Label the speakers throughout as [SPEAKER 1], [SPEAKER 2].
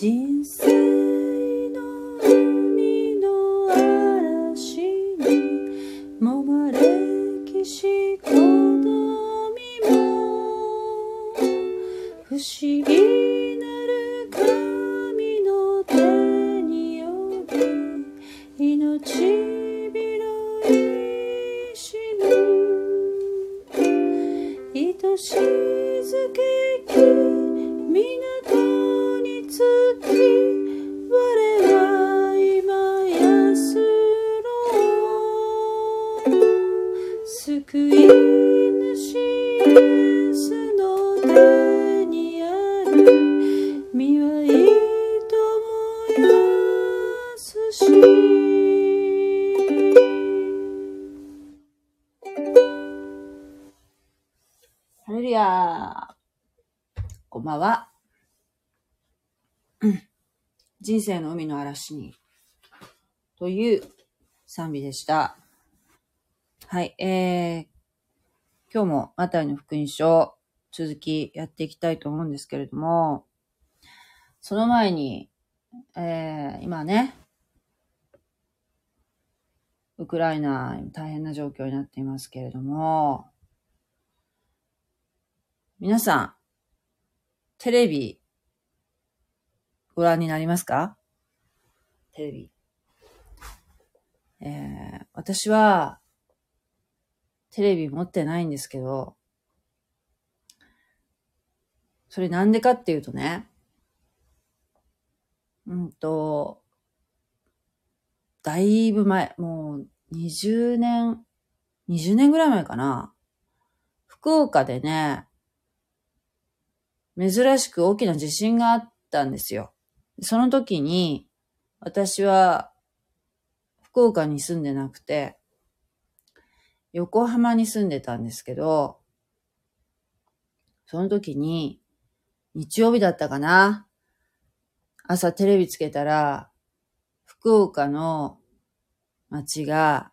[SPEAKER 1] 人生の海の嵐に揉まれ歴史好みも不思議。こんばんは。うん人生の海の嵐に。という賛美でした。はい、えー、今日もマタイの福音書、続きやっていきたいと思うんですけれども、その前に、えー、今ね、ウクライナ、大変な状況になっていますけれども、皆さん、テレビ、ご覧になりますか？テレビ。えー、私は、テレビ持ってないんですけど、それなんでかっていうとね、うんと、だいぶ前、もう20年、20年ぐらい前かな。福岡でね、珍しく大きな地震があったんですよ。その時に、私は福岡に住んでなくて、横浜に住んでたんですけど、その時に、日曜日だったかな？朝テレビつけたら、福岡の街が、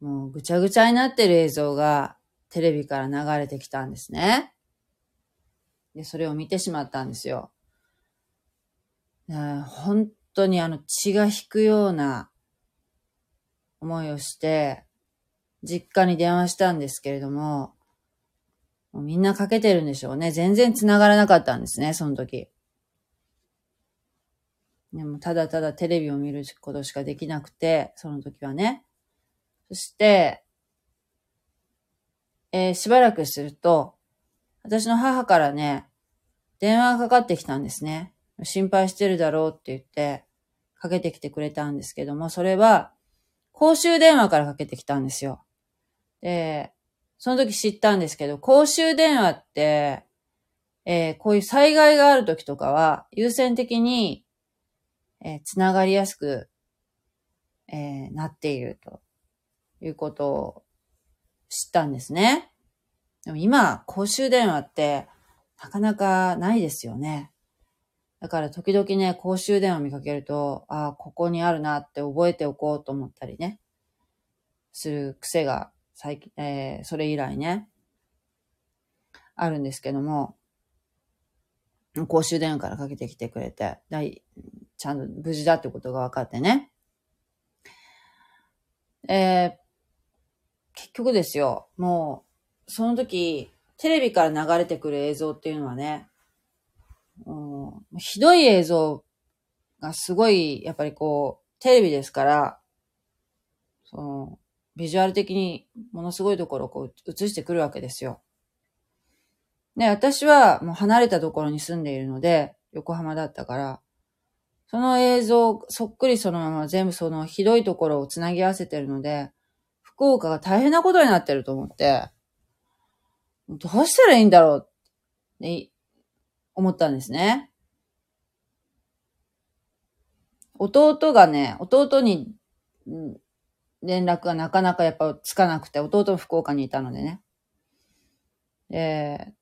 [SPEAKER 1] もうぐちゃぐちゃになってる映像がテレビから流れてきたんですね。で、それを見てしまったんですよ。本当にあの血が引くような思いをして、実家に電話したんですけれども、もうみんなかけてるんでしょうね。全然繋がらなかったんですね、その時。でも、ただただテレビを見ることしかできなくて、その時はね。そして、えーしばらくすると、私の母からね、電話がかかってきたんですね。心配してるだろうって言って、かけてきてくれたんですけども、それは、公衆電話からかけてきたんですよ。で、その時知ったんですけど、公衆電話って、えーこういう災害がある時とかは、優先的に、えーつながりやすく、えーなっているということを知ったんですね。でも今、公衆電話って、なかなかないですよね。だから時々ね、公衆電話見かけると、ああ、ここにあるなって覚えておこうと思ったりね、する癖が最近、えーそれ以来ね、あるんですけども、公衆電話からかけてきてくれて、ちゃんと無事だってことが分かってね。えー結局ですよ、もう、その時、テレビから流れてくる映像っていうのはね、うんひどい映像がすごい、やっぱりこう、テレビですから、その、ビジュアル的にものすごいところをこう映してくるわけですよ。で、私はもう離れたところに住んでいるので、横浜だったから、その映像、そっくりそのまま全部そのひどいところをつなぎ合わせてるので、福岡が大変なことになってると思って、どうしたらいいんだろうって思ったんですね。弟がね、弟に連絡がなかなかやっぱつかなくて、弟も福岡にいたのでね。で、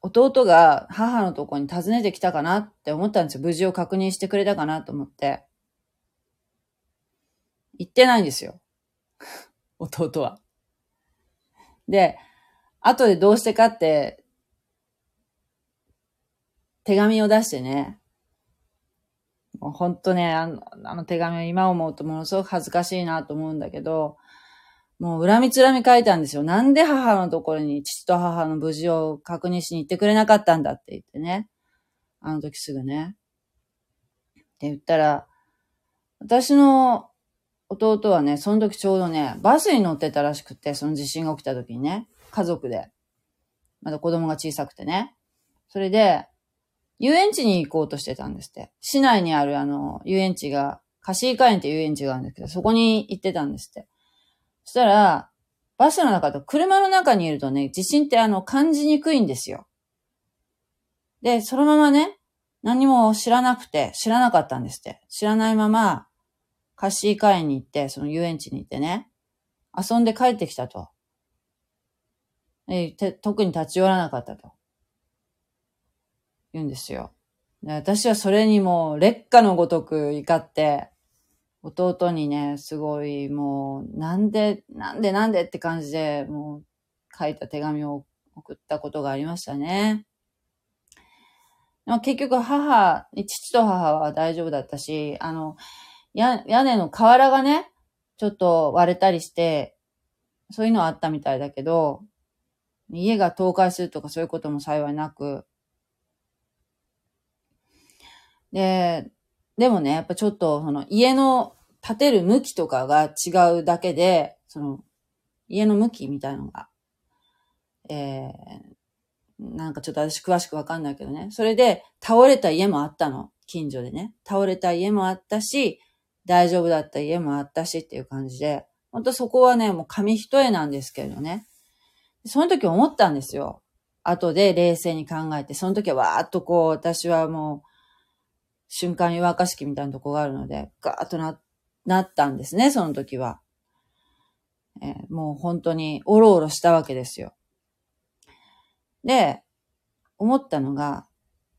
[SPEAKER 1] 弟が母のとこに訪ねてきたかなって思ったんですよ。無事を確認してくれたかなと思って。行ってないんですよ。弟は。で、後でどうしてかって、手紙を出してね、もうほんとね、あのあの手紙を今思うとものすごく恥ずかしいなと思うんだけど、もう恨みつらみ書いたんですよ。なんで母のところに父と母の無事を確認しに行ってくれなかったんだって言ってね。あの時すぐね。って言ったら、私の弟はね、その時ちょうどね、バスに乗ってたらしくて、その地震が起きた時にね、家族で。まだ子供が小さくてね。それで、遊園地に行こうとしてたんですって。市内にあるあの、遊園地が、カシーカ園って遊園地があるんですけど、そこに行ってたんですって。そしたら、バスの中と車の中にいるとね、地震ってあの、感じにくいんですよ。で、そのままね、何も知らなくて、知らなかったんですって。知らないまま、カッシーカ園に行って、その遊園地に行ってね、遊んで帰ってきたと。え特に立ち寄らなかったと。言うんですよ。で私はそれにもう劣化のごとく怒って、弟にね、すごいもう、なんで、なんでなんでって感じで、もう書いた手紙を送ったことがありましたね。でも結局母、父と母は大丈夫だったし、あの、屋根の瓦がね、ちょっと割れたりして、そういうのはあったみたいだけど、家が倒壊するとかそういうことも幸いなく、で、でもね、やっぱちょっと、その家の建てる向きとかが違うだけで、その、家の向きみたいなのが、えー、なんかちょっと私詳しくわかんないけどね。それで倒れた家もあったの。近所でね。倒れた家もあったし、大丈夫だった家もあったしっていう感じで、ほんとそこはね、もう紙一重なんですけどね。その時思ったんですよ。後で冷静に考えて、その時はわーっとこう、私はもう、瞬間湯沸かし器みたいなとこがあるので、ガーッとな、なったんですね、その時は。えー、もう本当におろおろしたわけですよ。で、思ったのが、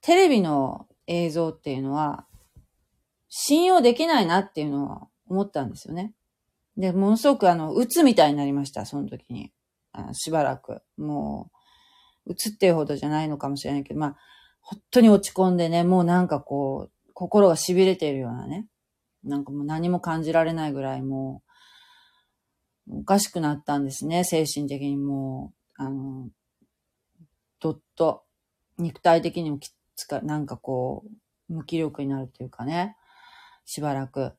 [SPEAKER 1] テレビの映像っていうのは、信用できないなっていうのは思ったんですよね。で、ものすごくあの、鬱みたいになりました、その時に。あしばらく。もう、鬱っていうほどじゃないのかもしれないけど、まあ、本当に落ち込んでね、もうなんかこう、心が痺れているようなね。なんかもう何も感じられないぐらいもう、おかしくなったんですね。精神的にもう、あの、どっと、肉体的にもきつか、なんかこう、無気力になるというかね。しばらく。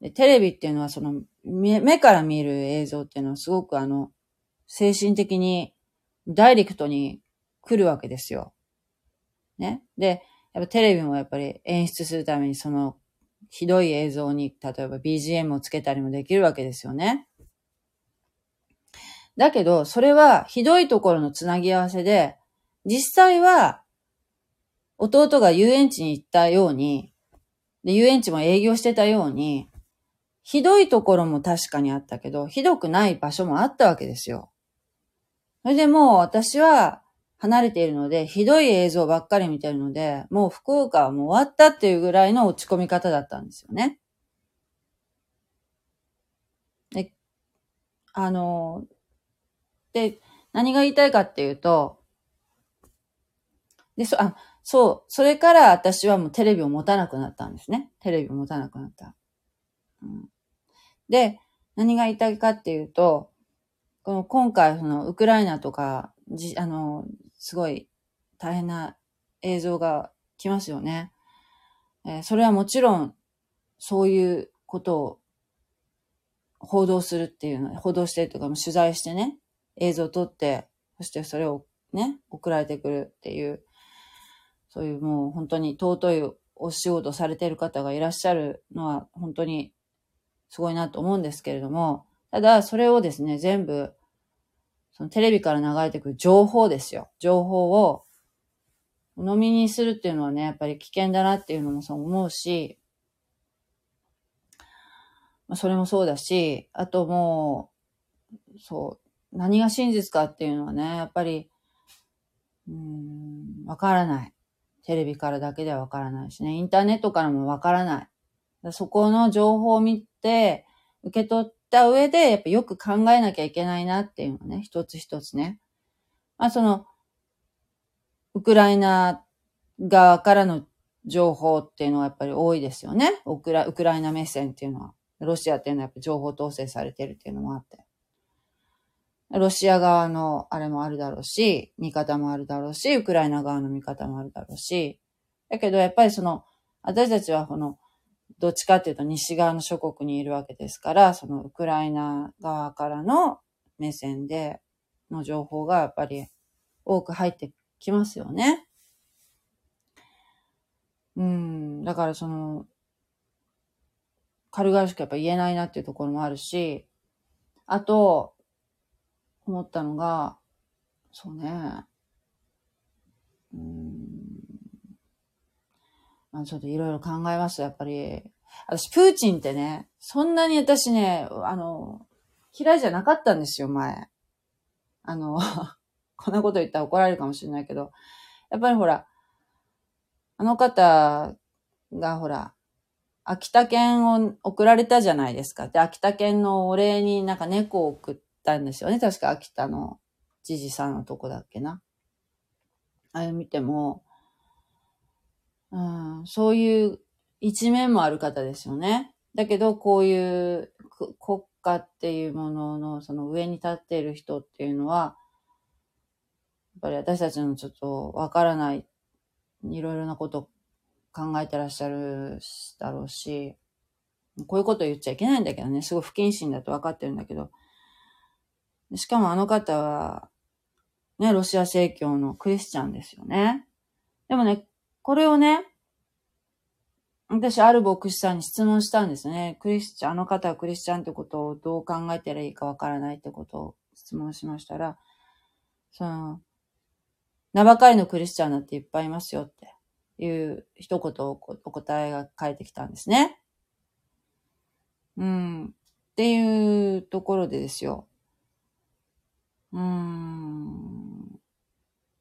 [SPEAKER 1] でテレビっていうのはその目、目から見る映像っていうのはすごくあの、精神的にダイレクトに来るわけですよ。ね。で、やっぱテレビもやっぱり演出するためにそのひどい映像に、例えば BGM をつけたりもできるわけですよね。だけど、それはひどいところのつなぎ合わせで、実際は弟が遊園地に行ったように、で、遊園地も営業してたように、ひどいところも確かにあったけど、ひどくない場所もあったわけですよ。それでもう私は離れているので、ひどい映像ばっかり見てるので、もう福岡はもう終わったっていうぐらいの落ち込み方だったんですよね。で、あの、で、何が言いたいかっていうと、で、そ、あ、そう、それから私はもうテレビを持たなくなったんですね。テレビを持たなくなった。うん、で、何が言いたいかっていうと、この今回そのウクライナとか、じ、あの、すごい大変な映像が来ますよね。えー、それはもちろん、そういうことを報道するっていうの、報道してとかも取材してね、映像を撮って、そしてそれをね、送られてくるっていう、そういうもう本当に尊いお仕事されている方がいらっしゃるのは本当にすごいなと思うんですけれども、ただそれをですね、全部そのテレビから流れてくる情報ですよ。情報を鵜呑みにするっていうのはね、やっぱり危険だなっていうのもそう思うし、まあ、それもそうだし、あともう、そう、何が真実かっていうのはね、やっぱり、うん、わからない。テレビからだけではわからないしね、インターネットからもわからない。そこの情報を見て、受け取った上で、やっぱよく考えなきゃいけないなっていうのね、一つ一つね。まあその、ウクライナ側からの情報っていうのはやっぱり多いですよね。ウクラウクライナ目線っていうのは。ロシアっていうのはやっぱ情報統制されてるっていうのもあって。ロシア側のあれもあるだろうし、味方もあるだろうし、ウクライナ側の味方もあるだろうし、だけどやっぱりその、私たちはこの、どっちかっていうと西側の諸国にいるわけですから、そのウクライナ側からの目線での情報がやっぱり多く入ってきますよね。うん、だからその、軽々しくやっぱ言えないなっていうところもあるし、あと、思ったのが、そうね、うん、まあちょっといろいろ考えますやっぱり。私、プーチンってね、そんなに私ね、あの、嫌いじゃなかったんですよ、前。あの、こんなこと言ったら怒られるかもしれないけど、やっぱりほら、あの方がほら、秋田県を送られたじゃないですか。で、秋田県のお礼になんか猫を送ったんですよね。確か秋田の知事さんのとこだっけな。あれ見ても、うん、そういう一面もある方ですよね。だけど、こういう国家っていうもののその上に立っている人っていうのは、やっぱり私たちのちょっとわからないいろいろなこと考えてらっしゃるだろうし、こういうこと言っちゃいけないんだけどね、すごい不謹慎だと分かってるんだけど、しかもあの方は、ね、ロシア正教のクリスチャンですよね。でもね、これをね、私、ある牧師さんに質問したんですね。クリスチャン、あの方はクリスチャンってことをどう考えたらいいかわからないってことを質問しましたら、その、名ばかりのクリスチャンなんていっぱいいますよっていう一言をお答えが返ってきたんですね。うん。っていうところでですよ。うーん。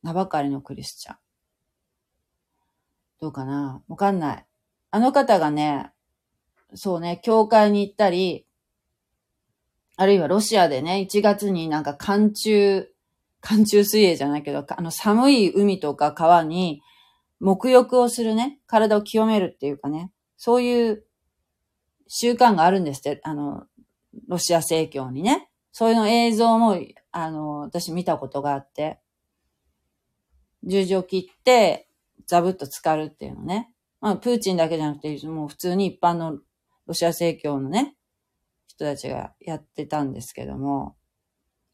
[SPEAKER 1] 名ばかりのクリスチャン。どうかな？わかんない。あの方がね、そうね、教会に行ったり、あるいはロシアでね、1月になんか寒中寒中水泳じゃないけど、あの寒い海とか川に沐浴をするね、体を清めるっていうかね、そういう習慣があるんですって、あの、ロシア正教にね。そういうの映像も、あの、私見たことがあって、十字を切って、ザブッと浸かるっていうのね。まあ、プーチンだけじゃなくて、もう普通に一般のロシア正教のね、人たちがやってたんですけども、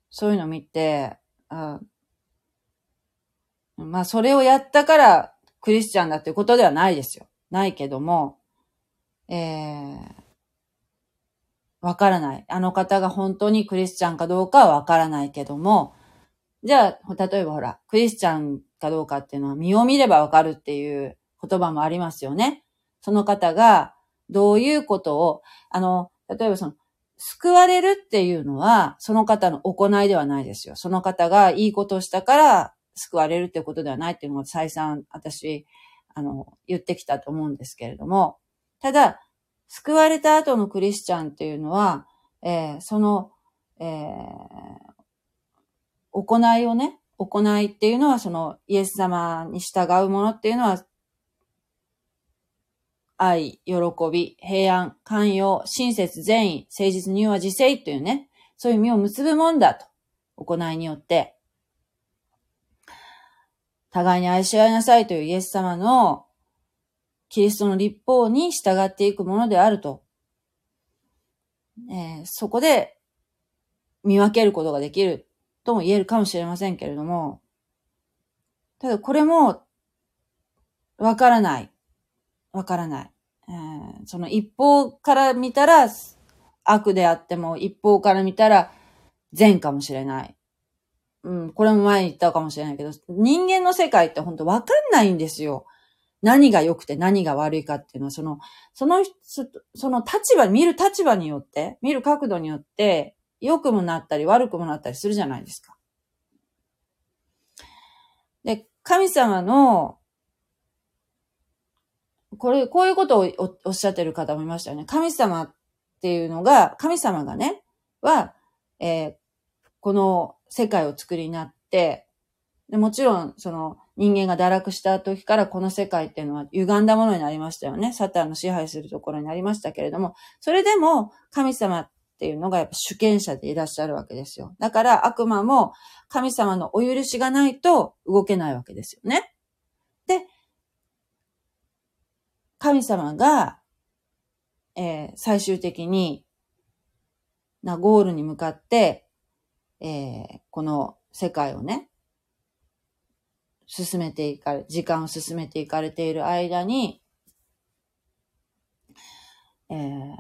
[SPEAKER 1] そういうの見て、あまあ、それをやったからクリスチャンだっていうことではないですよ。ないけども、ええー、わからない。あの方が本当にクリスチャンかどうかはわからないけども、じゃあ、例えばほら、クリスチャンかどうかっていうのは身を見ればわかるっていう言葉もありますよね。その方がどういうことを、あの、例えばその、救われるっていうのは、その方の行いではないですよ。その方がいいことをしたから救われるってことではないっていうのを再三私、あの、言ってきたと思うんですけれども、ただ、救われた後のクリスチャンっていうのは、えー、その、えー、行いをね、行いっていうのは、そのイエス様に従うものっていうのは、愛、喜び、平安、寛容、親切、善意、誠実、入和、自制というね、そういう実を結ぶもんだと。行いによって、互いに愛し合いなさいというイエス様のキリストの立法に従っていくものであると。えー、そこで見分けることができるとも言えるかもしれませんけれども、ただこれもわからない。わからない。えー、その一方から見たら悪であっても、一方から見たら善かもしれない。うん、これも前に言ったかもしれないけど、人間の世界って本当わかんないんですよ。何が良くて何が悪いかっていうのは、その、その、その立場、見る立場によって、見る角度によって、良くもなったり悪くもなったりするじゃないですか。で、神様のこれ、こういうことをおっしゃってる方もいましたよね。神様っていうのが、神様がね、は、えー、この世界を作りになって、でもちろん、その、人間が堕落した時からこの世界っていうのは歪んだものになりましたよね。サタンの支配するところになりましたけれども、それでも神様っていうのがやっぱ主権者でいらっしゃるわけですよ。だから悪魔も神様のお許しがないと動けないわけですよね。で、神様が、えー、最終的になゴールに向かって、えー、この世界をね、進めていかれ、時間を進めていかれている間に、えー、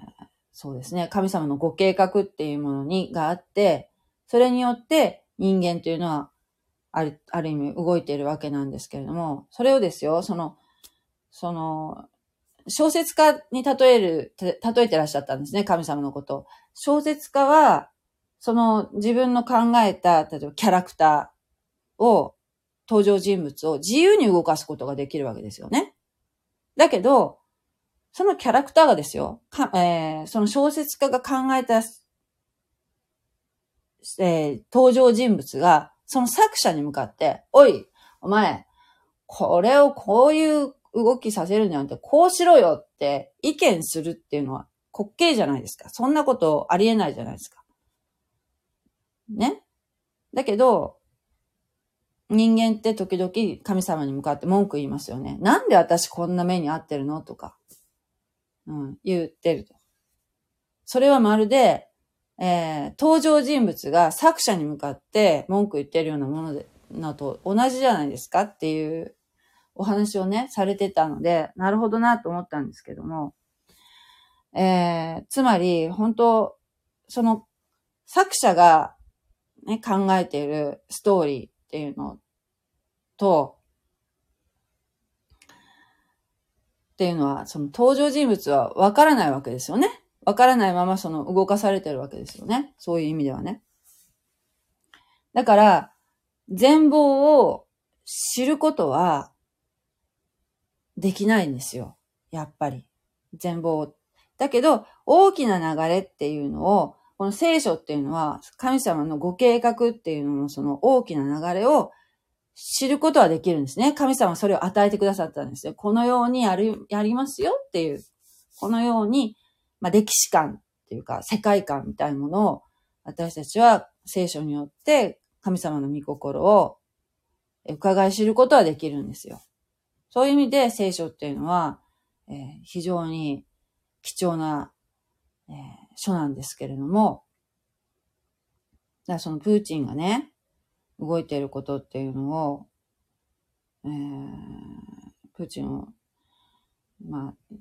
[SPEAKER 1] そうですね、神様のご計画っていうものに、があって、それによって人間というのは、ある、ある意味動いているわけなんですけれども、それをですよ、その、その、小説家に例える、例えてらっしゃったんですね、神様のこと小説家は、その自分の考えた、例えばキャラクターを登場人物を自由に動かすことができるわけですよね。だけど、そのキャラクターがですよ、かえー、その小説家が考えた、えー、登場人物が、その作者に向かって、おい、お前、これをこういう動きさせるんじゃなくて、こうしろよって意見するっていうのは滑稽じゃないですか。そんなことありえないじゃないですか。ね？だけど、人間って時々神様に向かって文句言いますよね。なんで私こんな目に遭ってるの？とか、うん、言ってると。それはまるで、えー、登場人物が作者に向かって文句言ってるようなもので、なと同じじゃないですかっていうお話をね、されてたので、なるほどなと思ったんですけども、えー、つまり、本当その作者がね、考えているストーリーっていうのと、っていうのは、その登場人物はわからないわけですよね。わからないままその動かされてるわけですよね。そういう意味ではね。だから、全貌を知ることはできないんですよ。やっぱり。全貌。だけど、大きな流れっていうのを、この聖書っていうのは、神様のご計画っていうののその大きな流れを知ることはできるんですね。神様はそれを与えてくださったんですよ。このようにやる、やりますよっていう、このように、まあ、歴史観っていうか、世界観みたいなものを、私たちは聖書によって神様の御心を伺い知ることはできるんですよ。そういう意味で聖書っていうのは、えー、非常に貴重な、えー、書なんですけれども、だからそのプーチンがね、動いていることっていうのを、えー、プーチンを、まあ、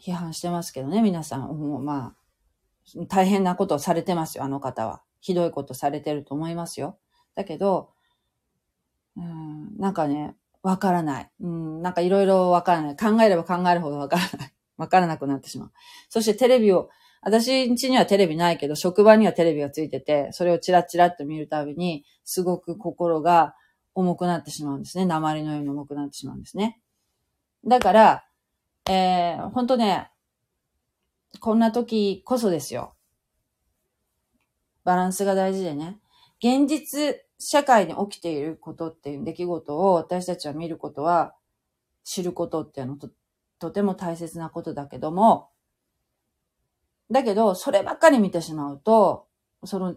[SPEAKER 1] 批判してますけどね、皆さん。もうまあ、大変なことをされてますよ、あの方は。ひどいことされてると思いますよ。だけど、うん、なんかね、わからない。うん、なんかいろいろわからない。考えれば考えるほどわからない。わからなくなってしまう。そしてテレビを、私ん家にはテレビないけど、職場にはテレビがついてて、それをチラチラっと見るたびに、すごく心が重くなってしまうんですね。鉛のように重くなってしまうんですね。だから、えー、ほんとね、こんな時こそですよ。バランスが大事でね。現実社会に起きていることっていう出来事を私たちは見ることは、知ることっていうのと、とても大切なことだけども、だけど、そればっかり見てしまうと、その、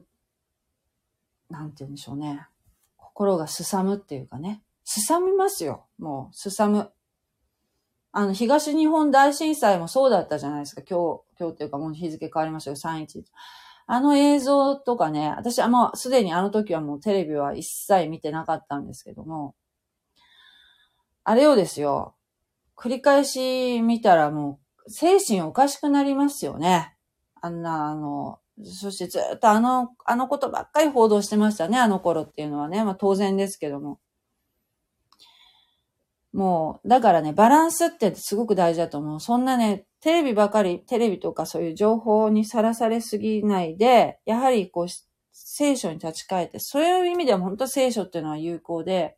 [SPEAKER 1] なんて言うんでしょうね。心がすさむっていうかね。すさみますよ。もう、すさむ。あの、東日本大震災もそうだったじゃないですか。今日、今日っていうかもう日付変わりましたよ。3-1。あの映像とかね、私はもうすでにあの時はもうテレビは一切見てなかったんですけども、あれをですよ、繰り返し見たらもう精神おかしくなりますよね。あんな、あの、そしてずっとあの、あのことばっかり報道してましたね、あの頃っていうのはね。まあ当然ですけども。もう、だからね、バランスってすごく大事だと思う。そんなね、テレビばかり、テレビとかそういう情報にさらされすぎないで、やはりこう、聖書に立ち返って、そういう意味では本当聖書っていうのは有効で、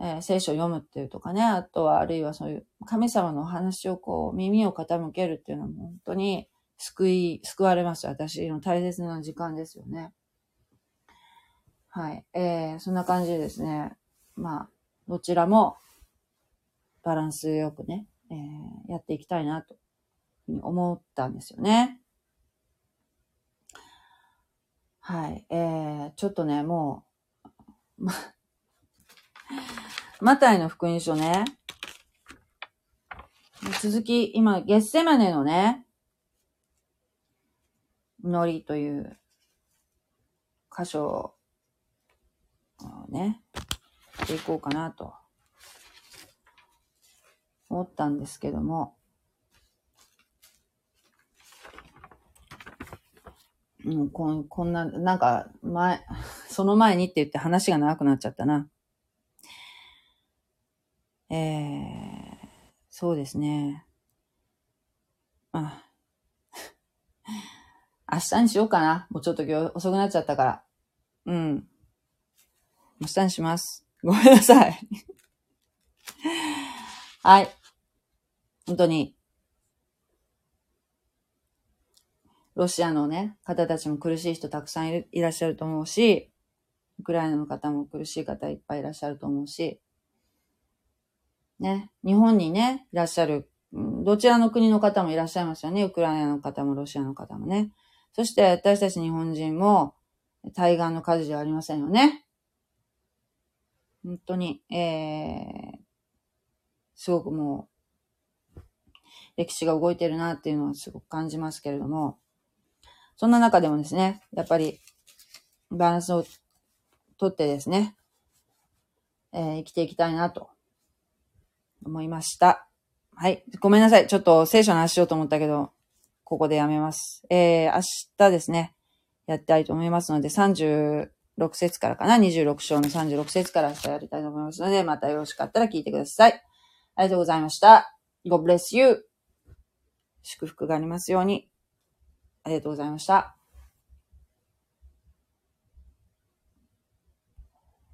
[SPEAKER 1] えー、聖書を読むっていうとかね、あとはあるいはそういう神様のお話をこう耳を傾けるっていうのも本当に救い、救われます。私の大切な時間ですよね。はい。えー、そんな感じでですね。まあ、どちらもバランスよくね、えー、やっていきたいなと思ったんですよね。はい。えー、ちょっとね、もう、ま、マタイの福音書ね。続き、今、ゲッセマネのね、祈りという箇所をね、していこうかなと思ったんですけども、う、こんこんな、なんか、前、その前にって言って話が長くなっちゃったな。えー、そうですね。あ、明日にしようかな。もうちょっと今日遅くなっちゃったから。うん。明日にします。ごめんなさい。はい。本当に、ロシアのね、方たちも苦しい人たくさんいいらっしゃると思うし、ウクライナの方も苦しい方いっぱいいらっしゃると思うし、ね、日本にね、いらっしゃる、どちらの国の方もいらっしゃいますよね。ウクライナの方もロシアの方もね。そして私たち日本人も対岸の火事ではありませんよね。本当に、えー、すごくもう、歴史が動いてるなっていうのはすごく感じますけれども、そんな中でもですね、やっぱり、バランスをとってですね、えー、生きていきたいなと思いました。はい。ごめんなさい。ちょっと聖書の話しようと思ったけど、ここでやめます。えー、明日ですね、やりたいと思いますので、36節からかな ?26 章の36節から明日やりたいと思いますので、またよろしかったら聞いてください。ありがとうございました。God bless you. 祝福がありますように。ありがとうございました。